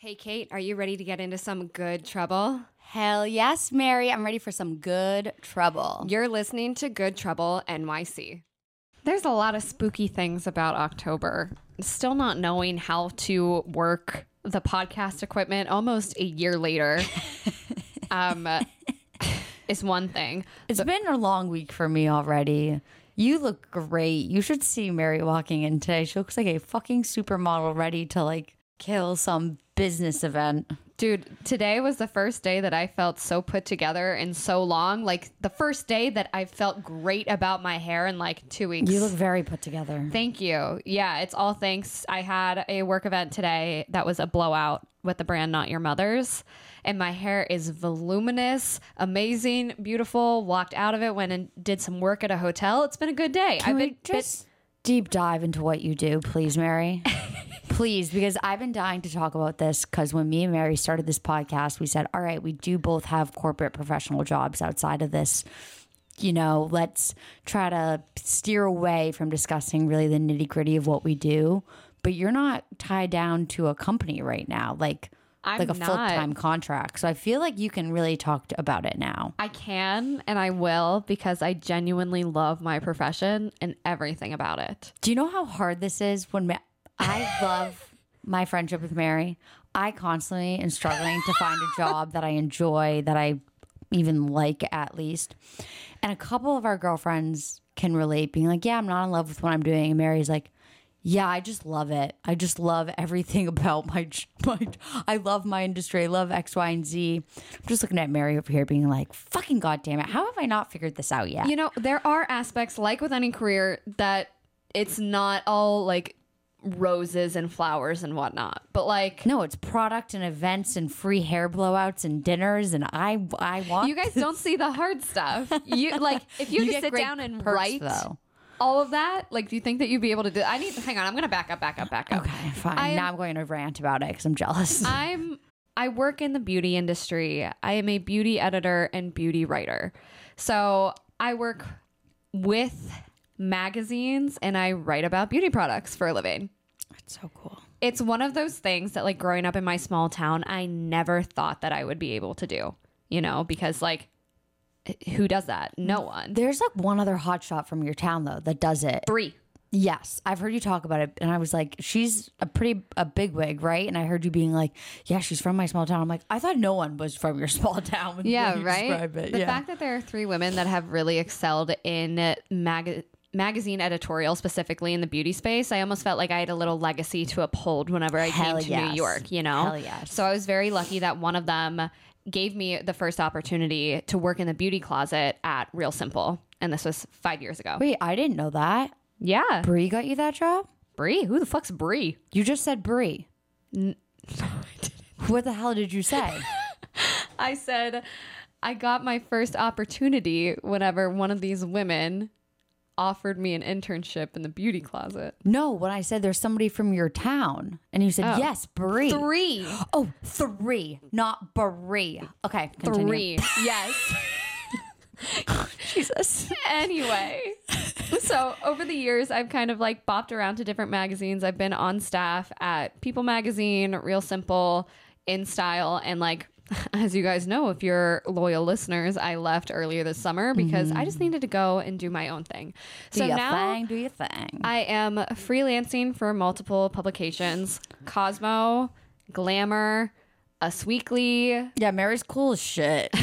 Hey, Kait, are you ready to get into some good trouble? Hell yes, Mary. I'm ready for some good trouble. You're listening to Good Trouble NYC. There's a lot of spooky things about October. Still not knowing how to work the podcast equipment almost a year later um, is one thing. It's been a long week for me already. You look great. You should see Mary walking in today. She looks like a fucking supermodel ready to like kill some business event. Dude, today was the first day that I felt so put together in so long. Like the first day that I felt great about my hair in like two weeks. You look very put together. Thank you. Yeah, it's all thanks. I had a work event today that was a blowout with the brand Not Your Mother's. And my hair is voluminous, amazing, beautiful. Walked out of it, went and did some work at a hotel. It's been a good day. Can I've we been just deep dive into what you do, please, Mary? please, because I've been dying to talk about this. Because when me and Mary started this podcast, we said, all right, we do both have corporate professional jobs outside of this. You know, let's try to steer away from discussing really the nitty gritty of what we do. But you're not tied down to a company right now, like I'm like a full time contract. So I feel like you can really talk to, about it now. I can and I will because I genuinely love my profession and everything about it. Do you know how hard this is when I love my friendship with Mary? I constantly am struggling to find a job that I enjoy, that I even like at least. And a couple of our girlfriends can relate, being like, Yeah, I'm not in love with what I'm doing. And Mary's like, yeah, I just love it. I just love everything about my, my I love my industry. I love X, Y, and Z. I'm just looking at Mary over here being like, fucking goddamn it. How have I not figured this out yet? You know, there are aspects like with any career that it's not all like roses and flowers and whatnot. But like No, it's product and events and free hair blowouts and dinners and I I want you guys don't see the hard stuff. You like if you, You just sit down and perks, write though. all of that, like do you think that you'd be able to do I need to hang on, I'm gonna back up, back up, back up. Okay, fine. I am- now I'm going to rant about it because I'm jealous. I'm I work in the beauty industry. I am a beauty editor and beauty writer. So I work with magazines and I write about beauty products for a living. It's so cool. It's one of those things that like growing up in my small town, I never thought that I would be able to do, you know, because like eh, who does that? No one. There's like one other hotshot from your town though that does it. Three. Yes, I've heard you talk about it, and I was like, she's a pretty a big wig, right? And I heard you being like, yeah, she's from my small town. I'm like, I thought no one was from your small town. when Yeah, right. It. The yeah. fact that there are three women that have really excelled in mag- magazine editorial, specifically in the beauty space, I almost felt like I had a little legacy to uphold whenever I Hell came to yes. New York. You know, Hell yes. So I was very lucky that one of them gave me the first opportunity to work in the beauty closet at Real Simple, and this was five years ago. Wait, I didn't know that. Yeah, Brie got you that job? Brie. Who the fuck's Brie? You just said Brie. What the hell did you say? I said I got my first opportunity whenever one of these women offered me an internship in the beauty closet. no, when I said there's somebody from your town, and you said Oh. yes, Brie. Three. Oh, three, not Brie. Okay, continue. Three. Yes. Jesus. anyway, so over the years, I've kind of like bopped around to different magazines. I've been on staff at People Magazine, Real Simple, In Style, and like, as you guys know, if you're loyal listeners, I left earlier this summer because I just mm. needed to go and do my own thing. Do so your now thing, do your thing. I am freelancing for multiple publications Cosmo, Glamour, Us Weekly, yeah, Mary's cool as shit.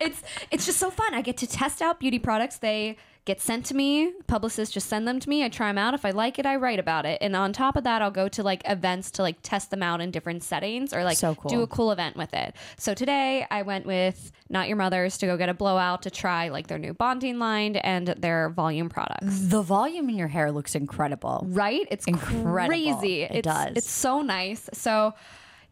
it's it's just so fun. I get to test out beauty products. They get sent to me. Publicists just send them to me. I try them out. If I like it, I write about it. And on top of that, I'll go to like events to like test them out in different settings or like So cool. do a cool event with it. So today I went with Not Your Mother's to go get a blowout to try like their new bonding line and their volume products. the volume in your hair looks incredible. Right? It's Incredible. crazy. It it's, does. It's so nice. So,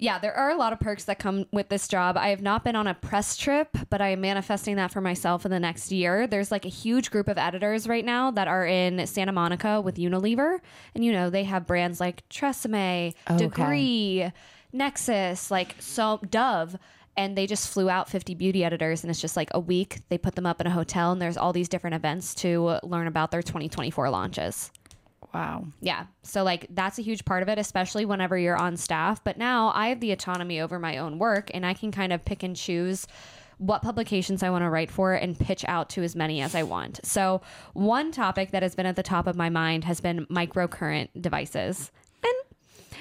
yeah, there are a lot of perks that come with this job. I have not been on a press trip, but I am manifesting that for myself in the next year. There's like a huge group of editors right now that are in Santa Monica with Unilever. And, you know, they have brands like Tresemme, Okay. Degree, Nexxus, like so Dove. And they just flew out 50 beauty editors, and it's just like a week. They put them up in a hotel, and there's all these different events to learn about their 2024 launches. Wow. Yeah. So, like, that's a huge part of it, especially whenever you're on staff. But now I have the autonomy over my own work and I can kind of pick and choose what publications I want to write for and pitch out to as many as I want. So, one topic that has been at the top of my mind has been microcurrent devices. And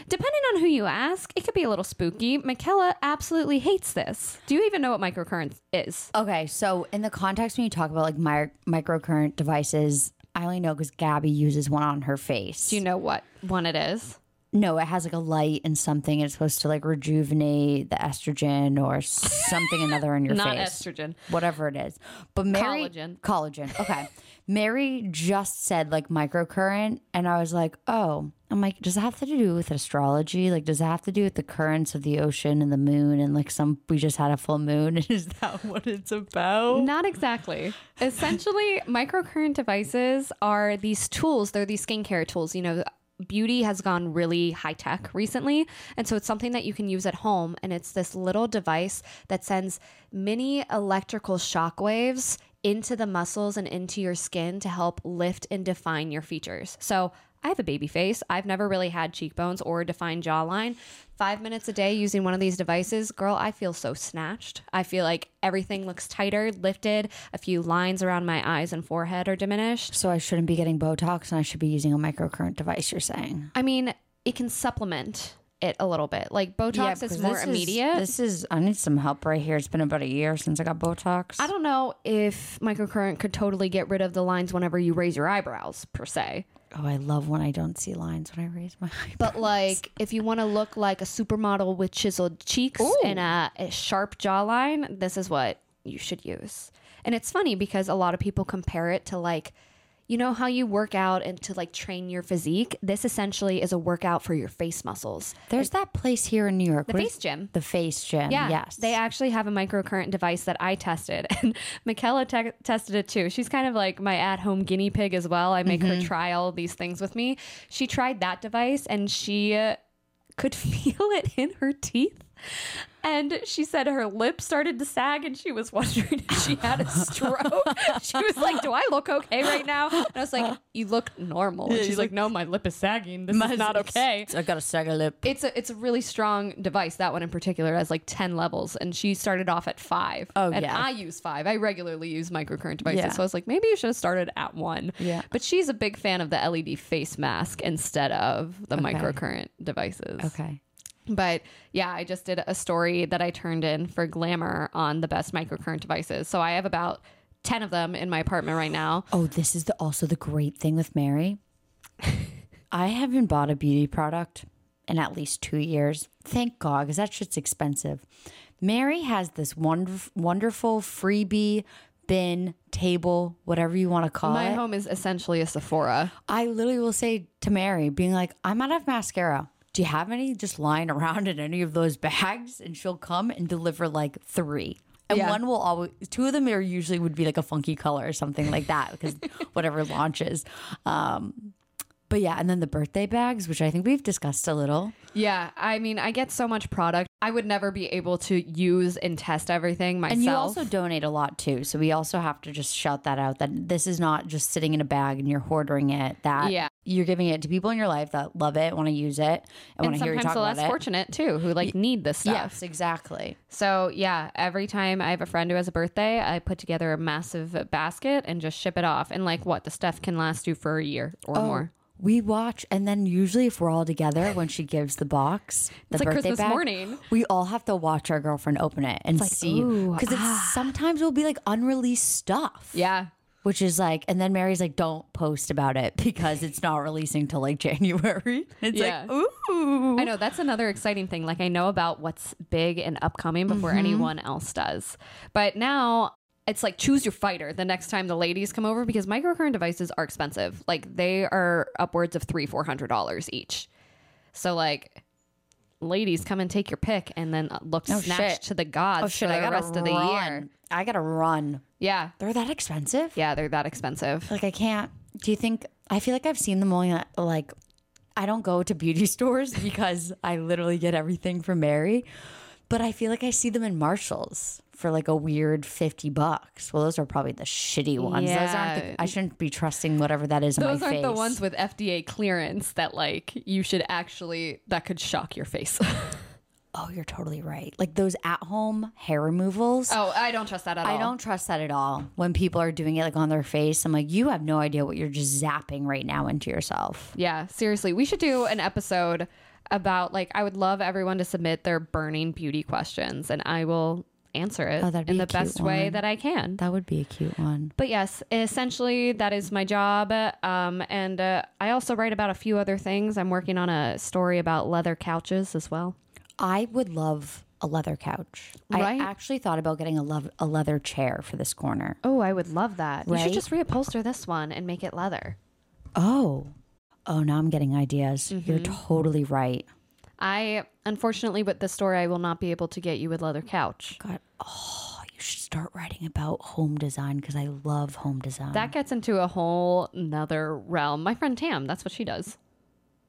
depending on who you ask, it could be a little spooky. Michaela absolutely hates this. Do you even know what microcurrent is? Okay, so in the context when you talk about like mi- microcurrent devices, I only know because Gabby uses one on her face. Do you know what one it is? No, it has like a light and something. It's supposed to like rejuvenate the estrogen or something another in your face. Not face. estrogen. whatever it is. But Mary Collagen. collagen. Okay. Mary just said like microcurrent and I was like, "Oh." I'm like, "Does it have to do with astrology? Like does it have to do with the currents of the ocean and the moon and like some we just had a full moon? Is that what it's about?" Not exactly. Essentially, microcurrent devices are these tools. They're these skincare tools. You know, beauty has gone really high tech recently. And so it's something that you can use at home. And it's this little device that sends mini electrical shock waves into the muscles and into your skin to help lift and define your features. So I have a baby face. I've never really had cheekbones or a defined jawline. Five minutes a day using one of these devices, girl, I feel so snatched. I feel like everything looks tighter, lifted. A few lines around my eyes and forehead are diminished. So I shouldn't be getting Botox and I should be using a microcurrent device, you're saying? I mean, it can supplement it a little bit. Like Botox is more this immediate. this is I need some help right here. It's been about a year since I got Botox. I don't know if microcurrent could totally get rid of the lines whenever you raise your eyebrows, per se. Oh, I love when I don't see lines when I raise my eyebrows. But like, if you want to look like a supermodel with chiseled cheeks and a, a sharp jawline, this is what you should use. And it's funny because a lot of people compare it to like, you know how you work out and to like train your physique. This essentially is a workout for your face muscles. There's that place here in New York. The face gym. The face gym. Yeah, Yes. They actually have a microcurrent device that I tested, and Michaela te- tested it too. She's kind of like my at-home guinea pig as well. I make her try all these things with me. She tried that device, and she uh, could feel it in her teeth. And she said her lip started to sag, and she was wondering if she had a stroke. she was like, "Do I look okay right now?" And I was like, "You look normal." And she's like, "No, my lip is sagging. This is not okay." I got a second lip. it's a it's a really strong device. That one in particular has like ten levels, and she started off at five. Oh, and yeah. I use five. I regularly use microcurrent devices, Yeah. so I was like, maybe you should have started at one. Yeah. But she's a big fan of the LED face mask instead of the microcurrent devices. Okay. But yeah, I just did a story that I turned in for Glamour on the best microcurrent devices. So I have about ten of them in my apartment right now. Oh, this is the, also the great thing with Mary. I haven't bought a beauty product in at least two years. Thank God, because that shit's expensive. Mary has this wonderful, wonderful freebie bin, table, whatever you want to call My it. My home is essentially a Sephora. I literally will say to Mary, being like, I'm out of mascara. Do you have any just lying around in any of those bags? And she'll come and deliver like three. And Yeah. one will always, two of them are usually would be like a funky color or something like that because whatever launches. Um, but yeah, and then the birthday bags, which I think we've discussed a little. Yeah, I mean, I get so much product. I would never be able to use and test everything myself. And you also donate a lot too. So we also have to just shout that out that this is not just sitting in a bag and you're hoarding it. That Yeah. You're giving it to people in your life that love it, want to use it, and, want to hear you sometimes talk the about less it. fortunate too, who like need this stuff. Yes, exactly. So yeah, every time I have a friend who has a birthday, I put together a massive basket and just ship it off. And like what, the stuff can last you for a year or Oh, more. We watch, and then usually if we're all together when she gives the box, the It's like birthday Christmas bag, morning. we all have to watch our girlfriend open it and see ooh, because it's ah. sometimes it'll be like unreleased stuff. Yeah. Which is like, and then Mary's like, "Don't post about it because it's not releasing till like January." It's Yeah. like, ooh, I know that's another exciting thing. Like I know about what's big and upcoming before mm-hmm. anyone else does. But now it's like choose your fighter the next time the ladies come over because microcurrent devices are expensive. Like they are upwards of three, four hundred dollars each. So like ladies come and take your pick and then look Oh, snatched shit. to the gods oh shit, for I the rest of the run. year. I gotta run. Yeah. They're that expensive. Yeah, they're that expensive. Like I can't. Do you think? I feel like I've seen them only like. I don't go to beauty stores because I literally get everything from Mary, but I feel like I see them in Marshalls for like a weird 50 bucks. Well, those are probably the shitty ones. Those aren't Yeah. the, I shouldn't be trusting whatever that is on Those aren't face. the ones with FDA clearance that like you should actually that could shock your face. Oh, you're totally right. Like those at home hair removals. oh, I don't trust that at all. I don't trust that at all. When people are doing it like on their face, I'm like, you have no idea what you're just zapping right now into yourself. Yeah, seriously. We should do an episode about like I would love everyone to submit their burning beauty questions and I will answer it Oh, in the best way that I can. That would be a cute one. But yes, essentially that is my job. Um, and uh, I also write about a few other things. I'm working on a story about leather couches as well. I would love a leather couch. Right? I actually thought about getting a, love, a leather chair for this corner. Oh, I would love that. You should just reupholster this one and make it leather. Oh. Oh, now I'm getting ideas. You're totally right. I unfortunately with this story I will not be able to get you a leather couch. God, oh, you should start writing about home design because I love home design. That gets into a whole nother realm. My friend Tam, that's what she does.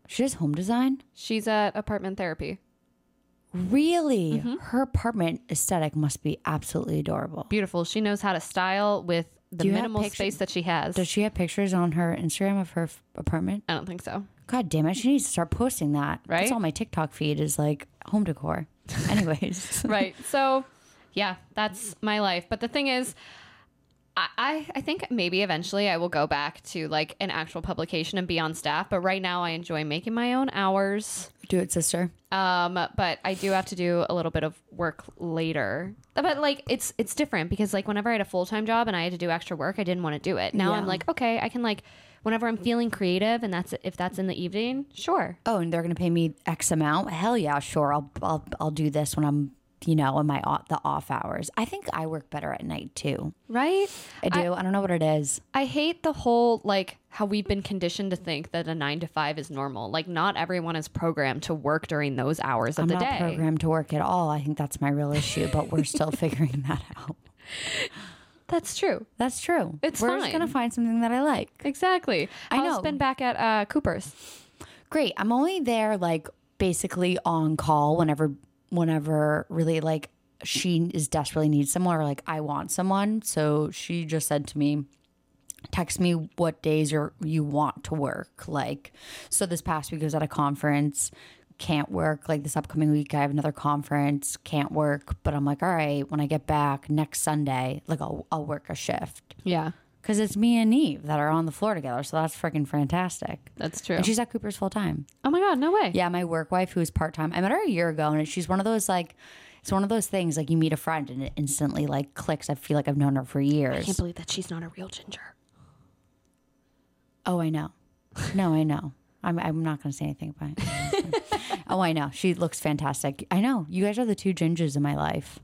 she does home design? She's at apartment therapy. Really? Mm-hmm. Her apartment aesthetic must be absolutely adorable. Beautiful. She knows how to style with the Do you have minimal space that she has. Does she have pictures on her Instagram of her f- apartment? I don't think so. God damn it. She needs to start posting that. That's Right? all my TikTok feed is like home decor. Anyways. right. So, yeah, that's my life. But the thing is, I, I I think maybe eventually I will go back to like an actual publication and be on staff. But right now I enjoy making my own hours. Do it, sister. Um, but I do have to do a little bit of work later. But like it's it's different because like whenever I had a full time job and I had to do extra work, I didn't want to do it. Now I'm like, okay, I can like whenever I'm feeling creative and that's if that's in the evening, sure. Oh, and they're gonna pay me X amount. Hell yeah, sure. I'll I'll I'll do this when I'm you know in my off, the off hours. I think I work better at night too. Right? I do. I, don't know what it is. I hate the whole like how we've been conditioned to think that a nine to five is normal. Like not everyone is programmed to work during those hours of I'm the not day. programmed to work at all. I think that's my real issue, but we're still figuring that out. That's true. That's true. It's we're just fine. gonna find something that I like. Exactly. I How's know. been back at uh, Cooper's. Great. I'm only there like basically on call whenever whenever really like she is desperately needs someone or like I want someone. So she just said to me, text me what days you're, you want to work. Like, so this past week I was at a conference, can't work. Like this upcoming week, I have another conference, can't work. But I'm like, all right, when I get back next Sunday, like I'll, I'll work a shift. Yeah, Cause it's me and Eve that are on the floor together. So that's freaking fantastic. that's true. And she's at Cooper's full time. oh my god, no way. Yeah, my work wife who's part time. I met her a year ago, and she's one of those like, it's one of those things like you meet a friend and it instantly like clicks. I feel like I've known her for years. I can't believe that she's not a real ginger. Oh, I know. No, I know. I'm I'm not going to say anything about it. oh, I know. She looks fantastic. I know. You guys are the two gingers in my life.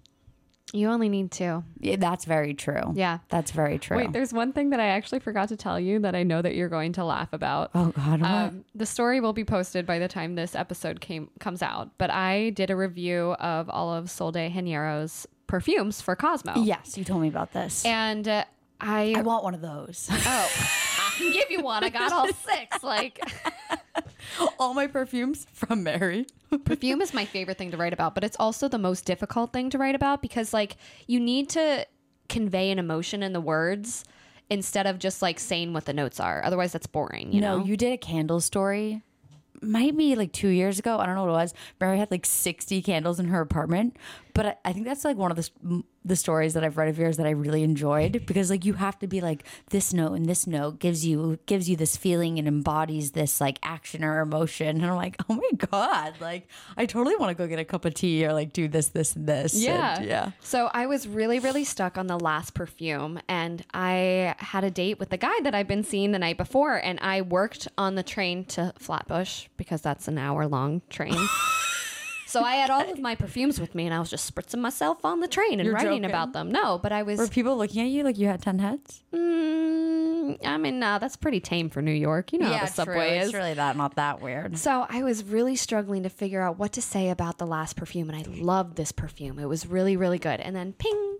You only need two. Yeah, that's very true. Yeah. That's very true. Wait, there's one thing that I actually forgot to tell you that I know that you're going to laugh about. oh God. Um, the story will be posted by the time this episode came comes out. But I did a review of all of Sol de Janeiro's perfumes for Cosmo. yes, you told me about this. And uh, I, I want one of those. oh, I can give you one. I got all six. Like All my perfumes from Mary. perfume is my favorite thing to write about, but it's also the most difficult thing to write about because like you need to convey an emotion in the words instead of just like saying what the notes are. Otherwise, that's boring. You no, know. you did a candle story. Might be like two years ago. I don't know what it was. Mary had like 60 candles in her apartment. But I, I think that's like one of the, s- the stories that I've read of yours that I really enjoyed because like you have to be like this note and this note gives you gives you this feeling and embodies this like action or emotion. And I'm like, oh my God. Like I totally want to go get a cup of tea or like do this, this, and this. Yeah. And, yeah. So I was really, really stuck on the last perfume, and I had a date with the guy that I've been seeing the night before, and I worked on the train to Flatbush because that's an hour long train. so I had all of my perfumes with me, and I was just spritzing myself on the train and You're writing joking. about them. No, but I was. Were people looking at you like you had 10 heads? Mm, I mean, nah, that's pretty tame for New York. You know how the subway is. It's really that not that weird. So I was really struggling to figure out what to say about the last perfume, and I loved this perfume. It was really, really good. And then, ping,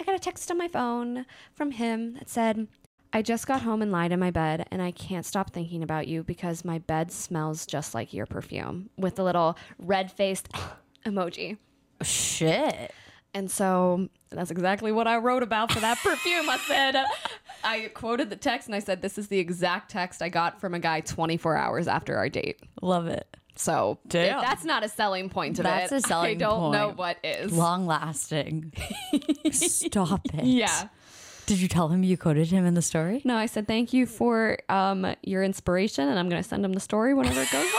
I got a text on my phone from him that said, I just got home and lied in my bed, and I can't stop thinking about you because my bed smells just like your perfume with a little red faced emoji. Shit. And so that's exactly what I wrote about for that perfume. I said, I quoted the text and I said, this is the exact text I got from a guy 24 hours after our date. Love it. So Damn. that's not a selling point to That's it. a selling point. I don't know what is. Long lasting. Stop it. yeah. Did you tell him you quoted him in the story? No, I said thank you for um, your inspiration, and I'm going to send him the story whenever it goes.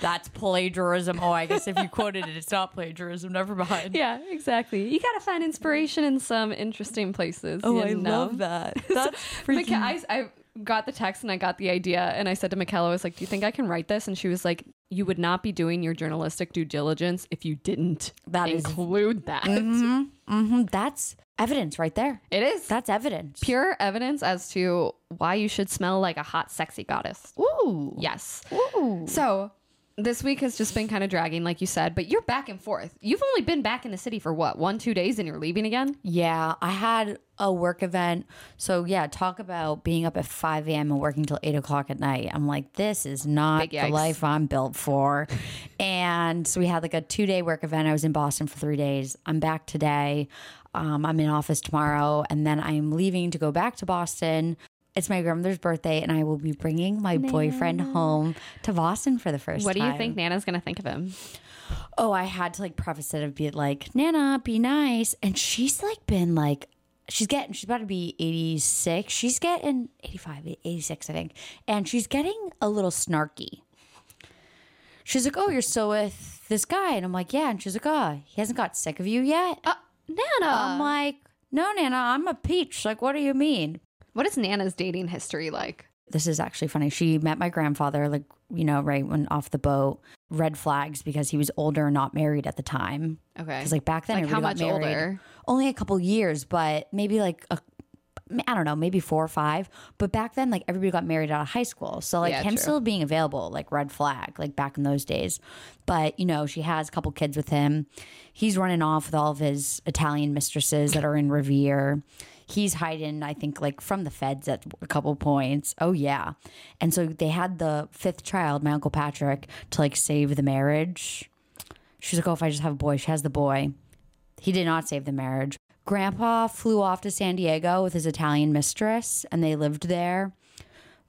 That's plagiarism. Oh, I guess if you quoted it, it's not plagiarism. Never mind. yeah, exactly. You got to find inspiration in some interesting places. Oh, I know? love that. That's freaking. I, I got the text and I got the idea, and I said to Michaela, I was like, "Do you think I can write this?" And she was like, "You would not be doing your journalistic due diligence if you didn't that include that." hmm That's evidence right there. It is That's evidence. pure evidence as to why you should smell like a hot, sexy goddess. Ooh. Yes. Ooh. So this week has just been kind of dragging, like you said, but you're back and forth. You've only been back in the city for what, one, two days, and you're leaving again? Yeah, I had a work event. So yeah, talk about being up at five a.m. and working till eight o'clock at night. I'm like, this is not the life I'm built for. and so we had like a two day work event. I was in Boston for three days. I'm back today. Um, I'm in office tomorrow, and then I'm leaving to go back to Boston. It's my grandmother's birthday, and I will be bringing my boyfriend home to Boston for the first time. What do you think Nana's going to think of him? oh, I had to like preface it of be like, Nana, be nice. And she's like been like, she's getting, she's about to be 86. She's getting 85, 86, I think. And she's getting a little snarky. She's like, oh, you're still with this guy. And I'm like, yeah. And she's like, oh, he hasn't got sick of you yet. Uh, Nana. I'm like, no, Nana, I'm a peach. Like, what do you mean? What is Nana's dating history like? this is actually funny. She met my grandfather, like, you know, right when off the boat. Red flags because he was older and not married at the time. Okay. Because like back then, Like, how much married. older? Only a couple years, but maybe like a, I don't know, maybe four or five. But back then, like everybody got married out of high school, so like Yeah, him true. still being available, like red flag, like back in those days. But you know, she has a couple kids with him. He's running off with all of his Italian mistresses that are in Revere. He's hiding, I think, like from the feds at a couple points. Oh yeah, and so they had the fifth child, my uncle Patrick, to like save the marriage. She's like, oh, if I just have a boy, she has the boy. He did not save the marriage. Grandpa flew off to San Diego with his Italian mistress and they lived there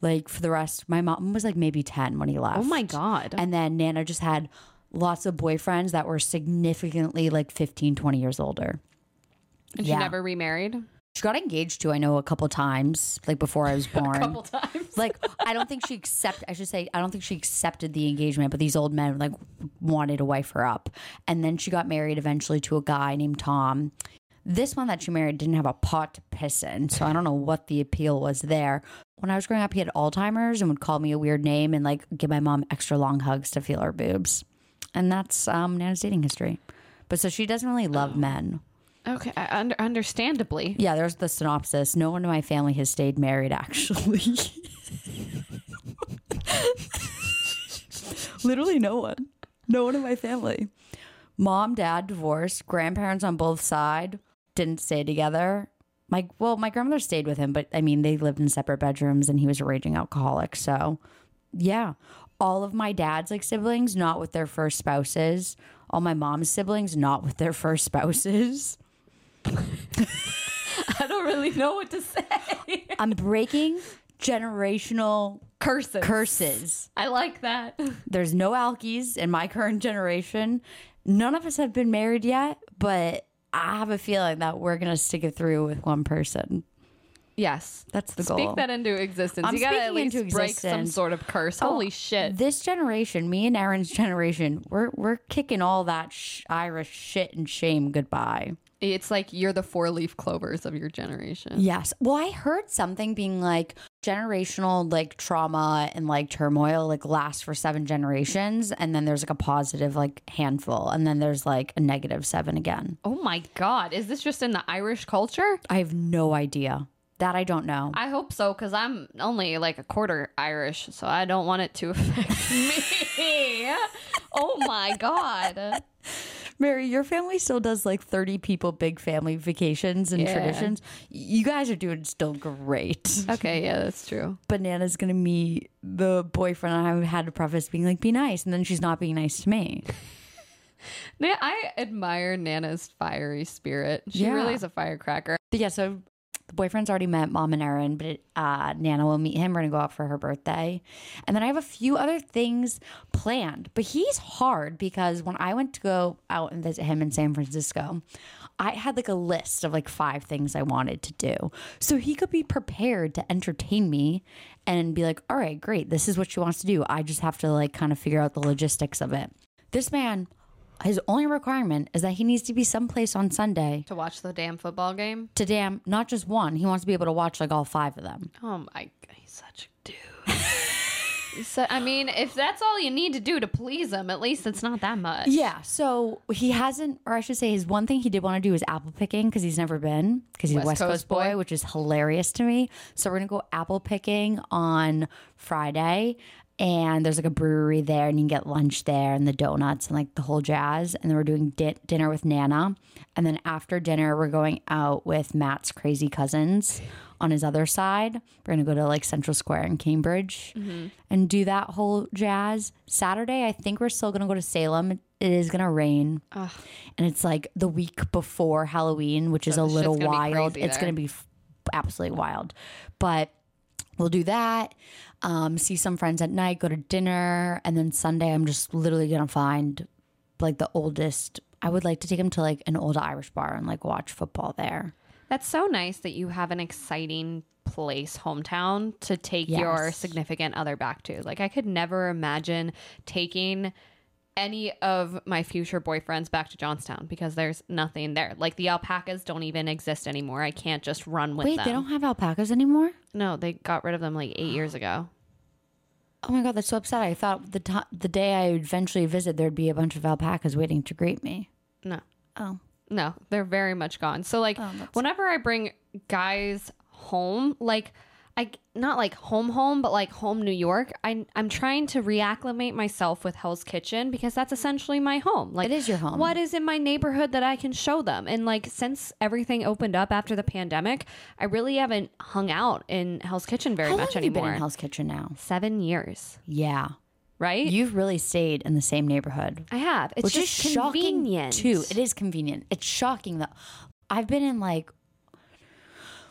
like for the rest. My mom was like maybe 10 when he oh left. Oh my God. And then Nana just had lots of boyfriends that were significantly like 15, 20 years older. and she never remarried? She got engaged to, I know, a couple times, like before I was born. A couple times. like I don't think she accept I should say I don't think she accepted the engagement, but these old men like wanted to wife her up. And then she got married eventually to a guy named Tom. This one that she married didn't have a pot to piss in, so I don't know what the appeal was there. When I was growing up, he had Alzheimer's and would call me a weird name and like give my mom extra long hugs to feel her boobs. And that's um Nana's dating history. But so she doesn't really love men. Okay. Understandably. Yeah, there's the synopsis. No one in my family has stayed married, actually. Literally no one. No one in my family. Mom, dad, divorced. Grandparents on both sides didn't stay together. My well, my grandmother stayed with him, but I mean, they lived in separate bedrooms, and he was a raging alcoholic. So, yeah, all of my dad's like siblings not with their first spouses. All my mom's siblings not with their first spouses. I don't really know what to say. I'm breaking generational Curses. curses. I like that. There's no alkies in my current generation. None of us have been married yet, but I have a feeling that we're going to stick it through with one person. Yes. That's the Speak goal. Speak that into existence. I'm you gotta at least break some sort of curse. Oh, Holy shit. This generation, me and Aaron's generation, we're we're kicking all that sh- Irish shit and shame goodbye. It's like you're the four leaf clovers of your generation. Yes. Well, I heard something being like generational like trauma and like turmoil like lasts for seven generations and then there's like a positive like handful and then there's like a negative seven again. Oh my god. Is this just in the Irish culture? I have no idea. That I don't know. I hope so, because I'm only like a quarter Irish, so I don't want it to affect me. oh my god. Mary, your family still does like 30 people big family vacations and Yeah. traditions. You guys are doing still great. Okay, yeah, that's true. Banana's gonna meet the boyfriend and I had to preface being like, be nice, and then she's not being nice to me. I admire Nana's fiery spirit. She Yeah. really is a firecracker. But yeah, so the boyfriend's already met mom and Erin, but uh, Nana will meet him. We're gonna go out for her birthday, and then I have a few other things planned. But he's hard because when I went to go out and visit him in San Francisco, I had like a list of like five things I wanted to do. So he could be prepared to entertain me and be like, "All right, great, this is what she wants to do. I just have to like kind of figure out the logistics of it." This man. His only requirement is that he needs to be someplace on Sunday To watch the damn football game. to damn not just one. He wants to be able to watch like all five of them. Oh my, he's such a dude. so, I mean, if that's all you need to do to please him, at least it's not that much. Yeah. So he hasn't, or I should say, his one thing he did want to do is apple picking because he's never been because he's West a West Coast Coast, boy, boy. which is hilarious to me. So we're gonna go apple picking on Friday. And there's like a brewery there, and you can get lunch there, and the donuts, and like the whole jazz. And then we're doing di- dinner with Nana, and then after dinner, we're going out with Matt's crazy cousins on his other side. We're gonna go to like Central Square in Cambridge and do that whole jazz. Saturday, I think we're still gonna go to Salem. It is gonna rain, and it's like the week before Halloween, which is a little wild. It's gonna be f- absolutely wild, but we'll do that. Um, see some friends at night, go to dinner, and then Sunday, I'm just literally gonna find like the oldest. I would like to take him to like an old Irish bar and like watch football there. That's so nice that you have an exciting place, hometown, to take your significant other back to. Like, I could never imagine taking any of my future boyfriends back to Johnstown because there's nothing there. Like, the alpacas don't even exist anymore. I can't just run with Wait, them. they don't have alpacas anymore? No, they got rid of them like eight years ago. Oh my god, that's so upset. I thought the to- the day I would eventually visit, there'd be a bunch of alpacas waiting to greet me. No. Oh, No, they're very much gone. So like Oh, whenever I bring guys home, like I not like home home, but like home New York, I I'm trying to reacclimate myself with Hell's Kitchen because that's essentially my home. Like It is your home. What is in my neighborhood that I can show them? And like since everything opened up after the pandemic, I really haven't hung out in Hell's Kitchen very how long much have you been in Hell's Kitchen now? Seven years, Yeah, right? you've really stayed in the same neighborhood, I have. It's just shocking convenient too. It is convenient. It's shocking that I've been in like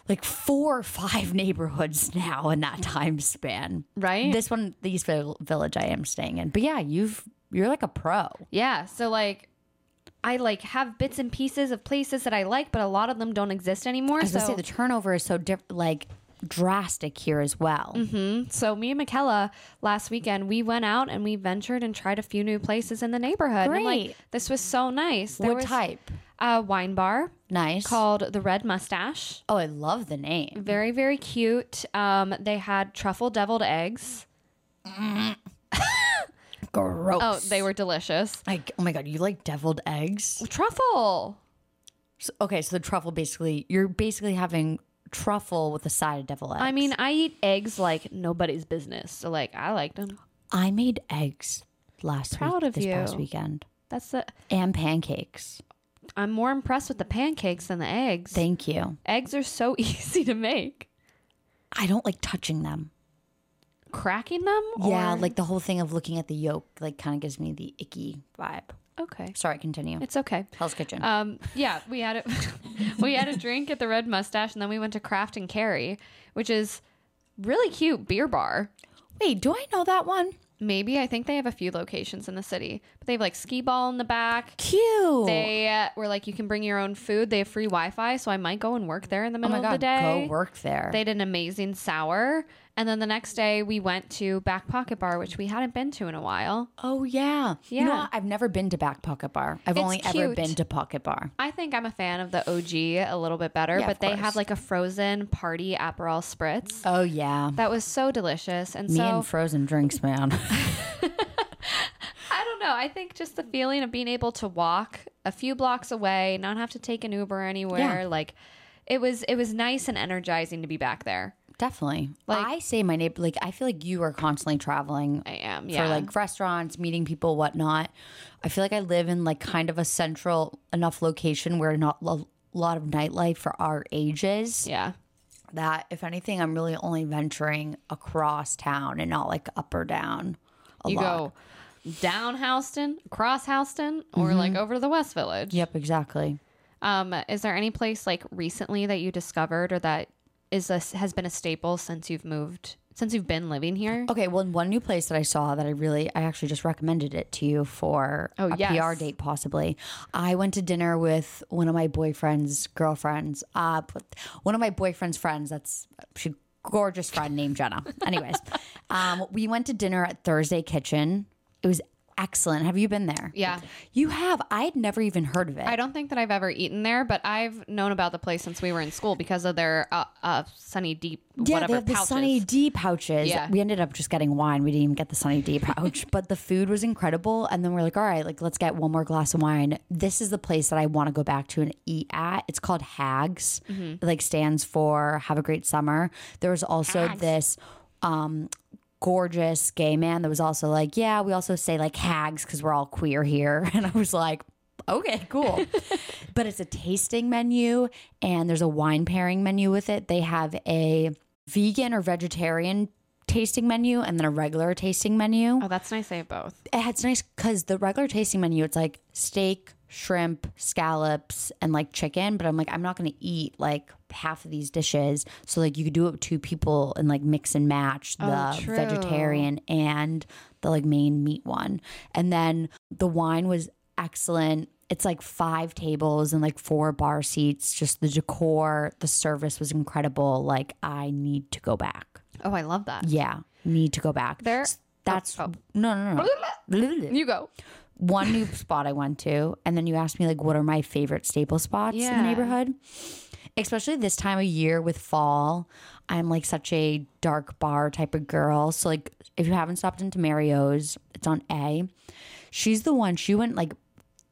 like four or five neighborhoods now in that time span. right? This one, the East Vill- Village, I am staying in. But yeah, you've you're like a pro. Yeah. So like I like have bits and pieces of places that I like, but a lot of them don't exist anymore. I was So, gonna say the turnover is so different. like drastic here as well. Mhm. so me and Michaela last weekend we went out and we ventured and tried a few new places in the neighborhood. And like, Great. this was so nice. There What was type? a wine bar Nice. called the Red Mustache. oh, I love the name. Very very cute. Um, they had truffle deviled eggs. Gross. Oh, they were delicious. like oh my god, you like deviled eggs? Truffle. So- okay, so the truffle basically you're basically having truffle with a side of deviled eggs. I mean, I eat eggs like nobody's business. So like, I liked them. I made eggs last Proud week, of this past weekend, That's the. and pancakes. I'm more impressed with the pancakes than the eggs. Thank you. eggs are so easy to make. I don't like touching them. Cracking them? Yeah, or- like the whole thing of looking at the yolk, like kind of gives me the icky vibe. Okay, Sorry, continue. it's okay. Hell's Kitchen. Um, yeah, we had a we had a drink at the Red Mustache, and then we went to Craft and Carry, which is really cute beer bar. Wait, do I know that one? Maybe I think they have a few locations in the city, but they have like skee ball in the back. Cute. They uh, were like you can bring your own food. They have free Wi-Fi, so I might go and work there in the oh middle my of the day. go work there. They did an amazing sour, and then the next day we went to Back Pocket Bar, which we hadn't been to in a while. oh yeah. You know Yeah. I've never been to Back Pocket Bar. I've It's only ever cute. been to Pocket Bar. I think I'm a fan of the OG a little bit better, Yeah, but of they course. have like a frozen party Aperol spritz. Oh yeah. That was so delicious. And Me so and frozen drinks, man. I don't know. I think just the feeling of being able to walk a few blocks away, not have to take an Uber anywhere, Yeah. like it was it was nice and energizing to be back there. Definitely. Like- I say my neighbor like I feel like you are constantly traveling I am. Yeah. for like restaurants, meeting people, whatnot. I feel like I live in like kind of a central enough location where not a lot of nightlife for our ages. yeah. That if anything, I'm really only venturing across town and not like up or down. A You lot. go down Houston, across Houston, or like over to the West Village. Yep, exactly. Um, is there any place like recently that you discovered or that is a, has been a staple since you've moved since you've been living here? Okay, well, one new place that I saw that I really, I actually just recommended it to you for Oh, a yes. PR date, possibly. I went to dinner with one of my boyfriend's girlfriends. Uh, one of my boyfriend's friends. That's she gorgeous friend named Jenna. Anyways, um, we went to dinner at Thursday Kitchen. It was excellent. Have you been there? Yeah. You have. I had never even heard of it. I don't think that I've ever eaten there, but I've known about the place since we were in school because of their uh, uh Sunny Deep Yeah, whatever they have the pouches. Sunny D pouches. Yeah. We ended up just getting wine. We didn't even get the Sunny D pouch, but the food was incredible. And then we're like, all right, like let's get one more glass of wine. This is the place that I want to go back to and eat at. It's called Hags. Mm-hmm. It like stands for Have a Great Summer. There was also this um gorgeous gay man that was also like, yeah, we also say like hags because we're all queer here. And I was like, okay, cool. but it's a tasting menu and there's a wine pairing menu with it. They have a vegan or vegetarian tasting menu and then a regular tasting menu. Oh, that's nice. They have both. It's nice because the regular tasting menu, it's like steak, shrimp, scallops, and like chicken. But I'm like, I'm not going to eat like half of these dishes. So like you could do it with two people and like mix and match oh, the Oh, vegetarian and the like main meat one. And then the wine was excellent. It's like five tables and like four bar seats. Just the decor, the service was incredible. Like I need to go back. Oh, I love that. Yeah, need to go back. There- That's oh, oh. no, no, no. You go. One new spot I went to, and then you asked me like, what are my favorite staple spots in the neighborhood? Especially this time of year with fall, I'm like such a dark bar type of girl. So like, if you haven't stopped into Mary O's, it's on A. She's the one. She went like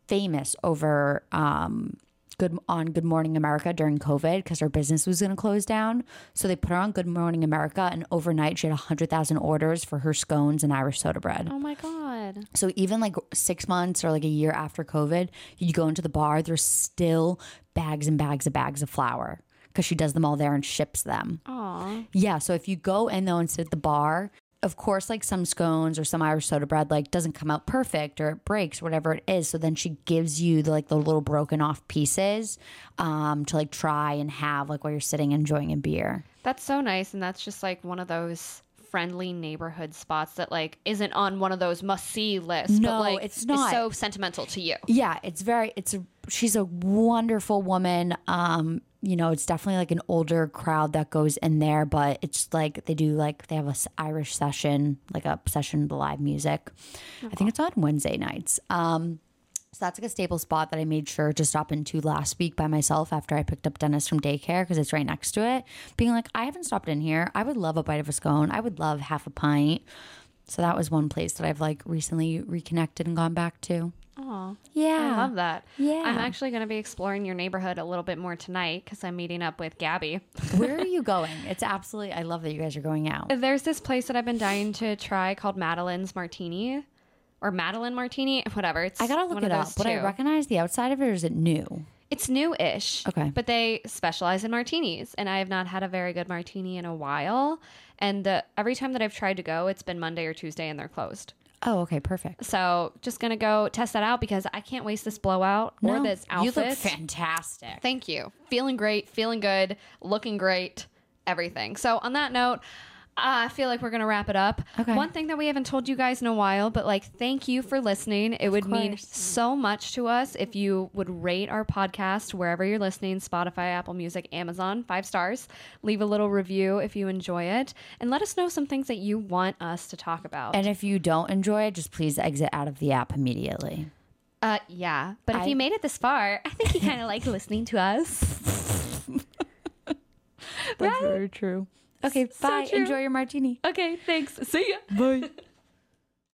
famous over um good on Good Morning America during COVID because her business was going to close down. So they put her on Good Morning America, and overnight she had hundred thousand orders for her scones and Irish soda bread. Oh my god. So even like six months or like a year after COVID, you go into the bar, there's still bags and bags of bags of flour because she does them all there and ships them. Aw. Yeah. So if you go in though and sit at the bar, of course, like some scones or some Irish soda bread, like doesn't come out perfect or it breaks, whatever it is. So then she gives you the like the little broken off pieces um, to like try and have like while you're sitting enjoying a beer. That's so nice, and that's just like one of those friendly neighborhood spots that like isn't on one of those must see lists. No, but like it's not. so sentimental to you. Yeah, it's very it's a she's a wonderful woman. Um, you know, it's definitely like an older crowd that goes in there, but it's like they do like they have a s- Irish session, like a session of live music. I think it's on Wednesday nights. Um, so that's like a staple spot that I made sure to stop into last week by myself after I picked up Dennis from daycare because it's right next to it. Being like, I haven't stopped in here. I would love a bite of a scone. I would love half a pint. So that was one place that I've like recently reconnected and gone back to. Aw. Yeah. I love that. Yeah. I'm actually going to be exploring your neighborhood a little bit more tonight because I'm meeting up with Gabby. Where are you going? It's absolutely. I love that you guys are going out. There's this place that I've been dying to try called Madeline's Martini or Madeline Martini, whatever. It's I gotta look it up. Would I recognize the outside of it, or is it new? It's new-ish. Okay. But they specialize in martinis, and I have not had a very good martini in a while. And the, every time that I've tried to go, it's been Monday or Tuesday, and they're closed. Oh, okay, perfect. So just gonna go test that out because I can't waste this blowout or this outfit. You look fantastic. Thank you. Feeling great, feeling good, looking great, everything. So, on that note, I feel like we're going to wrap it up. Okay. One thing that we haven't told you guys in a while, but like, thank you for listening. It would mean so much to us if you would rate our podcast wherever you're listening Spotify, Apple Music, Amazon, five stars. Leave a little review if you enjoy it, and let us know some things that you want us to talk about. And if you don't enjoy it, just please exit out of the app immediately. uh, yeah. But if I- you made it this far, I think you kind of like listening to us. That's very true. Okay, bye. true. Enjoy your martini. Okay, thanks. See ya. Bye.